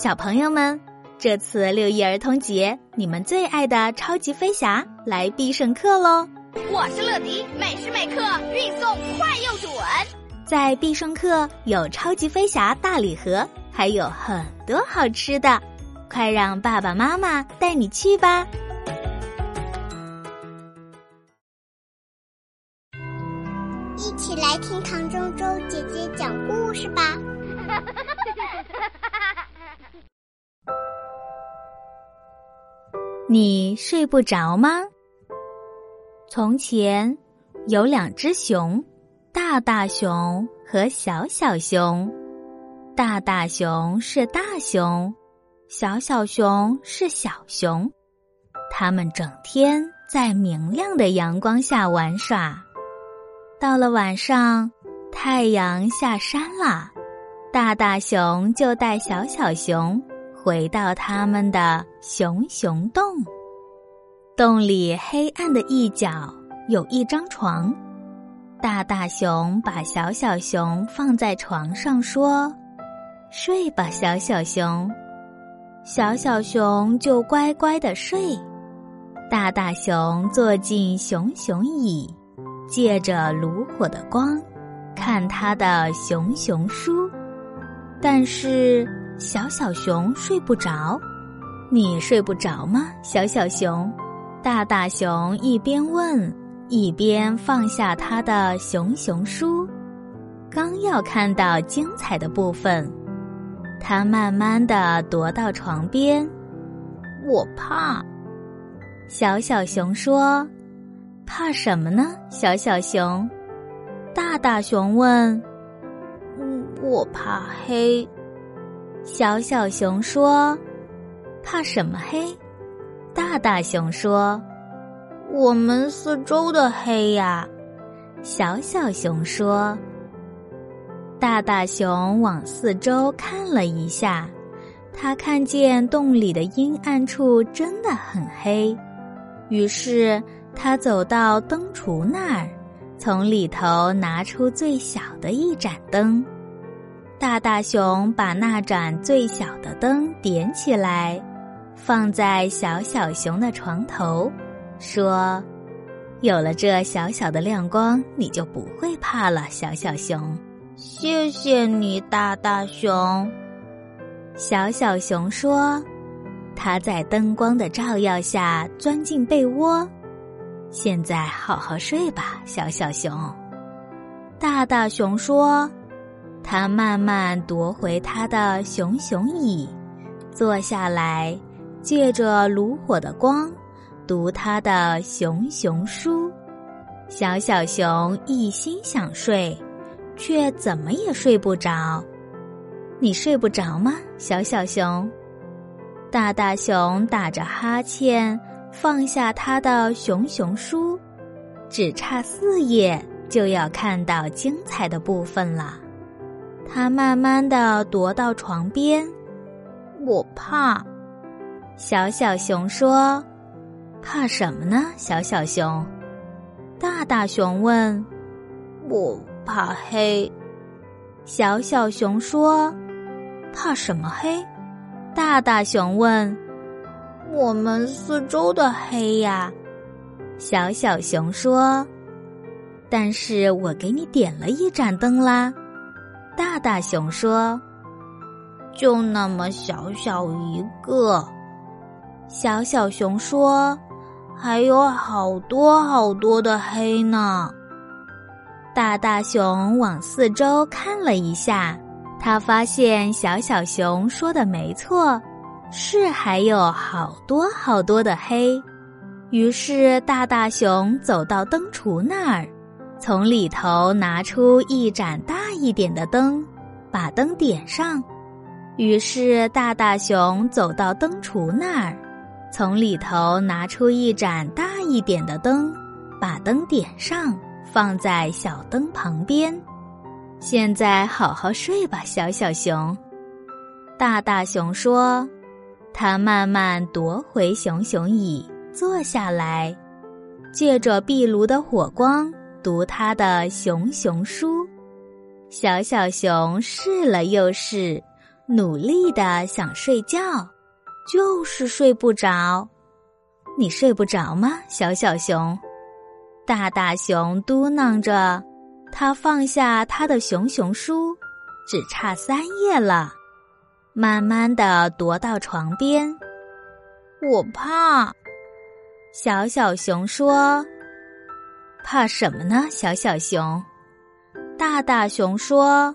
小朋友们，这次六一儿童节，你们最爱的超级飞侠来必胜客喽！我是乐迪，每时每刻运送快又准。在必胜客有超级飞侠大礼盒，还有很多好吃的，快让爸爸妈妈带你去吧！一起来听唐周周姐姐讲故事吧。你睡不着吗？从前有两只熊，大大熊和小小熊。大大熊是大熊，小小熊是小熊。它们整天在明亮的阳光下玩耍。到了晚上，太阳下山了，大大熊就带小小熊。回到他们的熊熊洞，洞里黑暗的一角有一张床，大大熊把小小熊放在床上，说：“睡吧，小小熊。”小小熊就乖乖的睡。大大熊坐进熊熊椅，借着炉火的光，看他的熊熊书，但是。小小熊睡不着，你睡不着吗？小小熊，大大熊一边问，一边放下他的熊熊书，刚要看到精彩的部分，他慢慢的踱到床边。我怕。小小熊说：“怕什么呢？”小小熊，大大熊问：“嗯，我怕黑。”小小熊说：“怕什么黑？”大大熊说：“我们四周的黑呀。”小小熊说：“大大熊往四周看了一下，他看见洞里的阴暗处真的很黑，于是他走到灯橱那儿，从里头拿出最小的一盏灯。”大大熊把那盏最小的灯点起来，放在小小熊的床头，说：“有了这小小的亮光，你就不会怕了。”小小熊，谢谢你，大大熊。小小熊说：“它在灯光的照耀下钻进被窝，现在好好睡吧。”小小熊，大大熊说。他慢慢夺回他的熊熊椅，坐下来，借着炉火的光，读他的熊熊书。小小熊一心想睡，却怎么也睡不着。你睡不着吗，小小熊？大大熊打着哈欠，放下他的熊熊书，只差四页就要看到精彩的部分了。他慢慢的踱到床边，我怕。小小熊说：“怕什么呢？”小小熊，大大熊问：“我怕黑。”小小熊说：“怕什么黑？”大大熊问：“我们四周的黑呀。”小小熊说：“但是我给你点了一盏灯啦。”大大熊说：“就那么小小一个。”小小熊说：“还有好多好多的黑呢。”大大熊往四周看了一下，他发现小小熊说的没错，是还有好多好多的黑。于是大大熊走到灯橱那儿。从里头拿出一盏大一点的灯，把灯点上。于是大大熊走到灯橱那儿，从里头拿出一盏大一点的灯，把灯点上，放在小灯旁边。现在好好睡吧，小小熊。大大熊说：“他慢慢夺回熊熊椅，坐下来，借着壁炉的火光。”读他的熊熊书，小小熊试了又试，努力的想睡觉，就是睡不着。你睡不着吗，小小熊？大大熊嘟囔着，他放下他的熊熊书，只差三页了，慢慢的踱到床边。我怕。小小熊说：“怕什么呢？”小小熊。大大熊说：“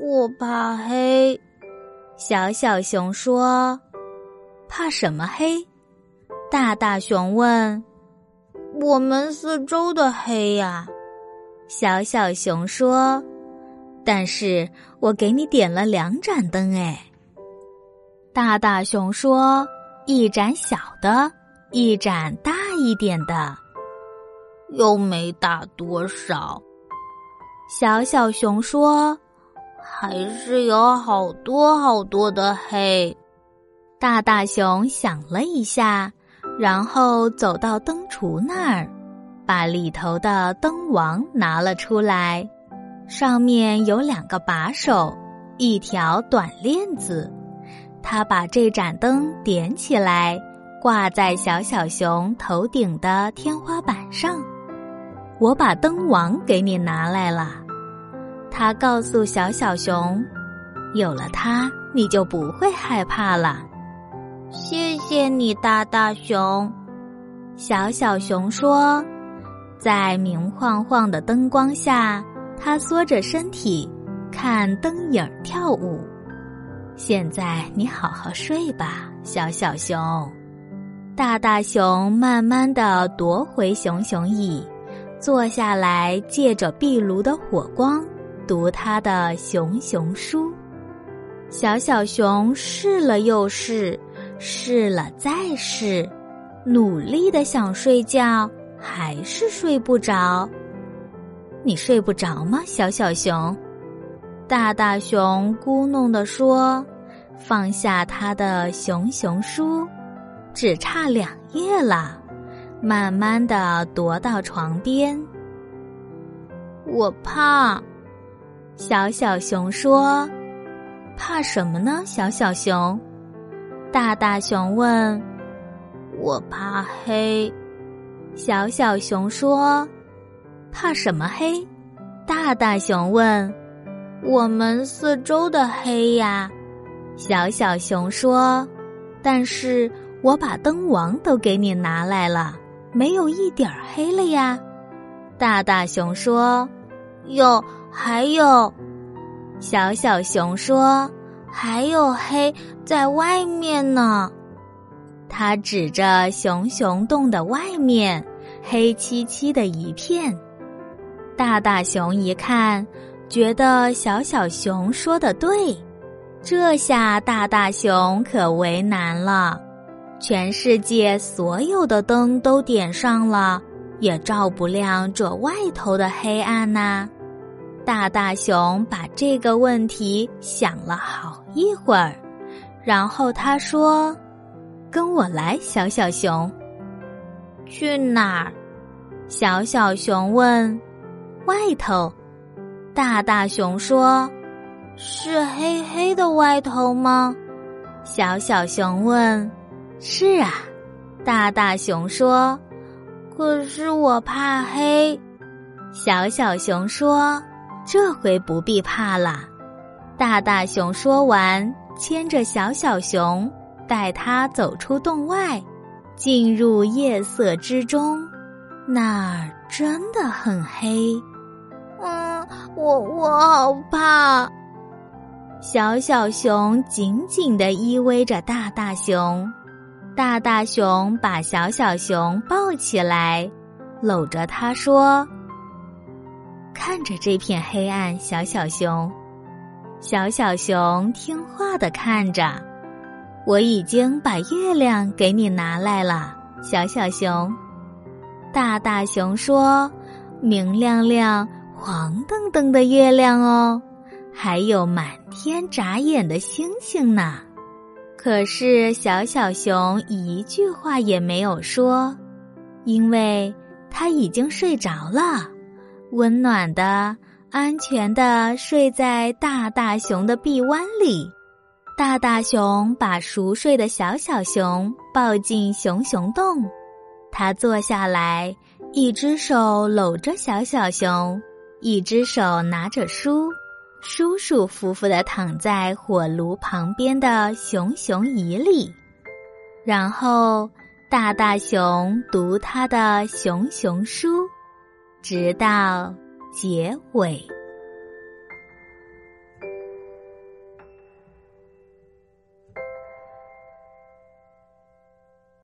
我怕黑。”小小熊说：“怕什么黑？”大大熊问：“我们四周的黑呀？”小小熊说：“但是我给你点了两盏灯，哎。”大大熊说：“一盏小的。”一盏大一点的，又没打多少。小小熊说：“还是有好多好多的黑。”大大熊想了一下，然后走到灯橱那儿，把里头的灯王拿了出来，上面有两个把手，一条短链子。他把这盏灯点起来。挂在小小熊头顶的天花板上，我把灯王给你拿来了。他告诉小小熊：“有了它，你就不会害怕了。”谢谢你，大大熊。小小熊说：“在明晃晃的灯光下，它缩着身体看灯影跳舞。现在你好好睡吧，小小熊。”大大熊慢慢的夺回熊熊椅，坐下来，借着壁炉的火光读他的熊熊书。小小熊试了又试，试了再试，努力的想睡觉，还是睡不着。你睡不着吗，小小熊？大大熊咕哝的说，放下他的熊熊书。只差两页了，慢慢的踱到床边。我怕，小小熊说：“怕什么呢？”小小熊，大大熊问：“我怕黑。”小小熊说：“怕什么黑？”大大熊问：“我们四周的黑呀？”小小熊说：“但是。”我把灯王都给你拿来了，没有一点黑了呀。大大熊说：“有，还有。”小小熊说：“还有黑在外面呢。”他指着熊熊洞的外面，黑漆漆的一片。大大熊一看，觉得小小熊说的对，这下大大熊可为难了。全世界所有的灯都点上了，也照不亮这外头的黑暗呐。大大熊把这个问题想了好一会儿，然后他说：“跟我来，小小熊。”去哪儿？小小熊问。外头。大大熊说：“是黑黑的外头吗？”小小熊问。是啊，大大熊说：“可是我怕黑。”小小熊说：“这回不必怕了。”大大熊说完，牵着小小熊，带它走出洞外，进入夜色之中。那儿真的很黑。嗯，我我好怕。小小熊紧紧的依偎着大大熊。大大熊把小小熊抱起来，搂着他说：“看着这片黑暗，小小熊。”小小熊听话的看着。我已经把月亮给你拿来了，小小熊。大大熊说：“明亮亮、黄澄澄的月亮哦，还有满天眨眼的星星呢。”可是小小熊一句话也没有说，因为它已经睡着了，温暖的、安全的睡在大大熊的臂弯里。大大熊把熟睡的小小熊抱进熊熊洞，他坐下来，一只手搂着小小熊，一只手拿着书，舒舒服服的躺在火炉旁边的熊熊椅里。然后，大大熊读他的熊熊书，直到结尾。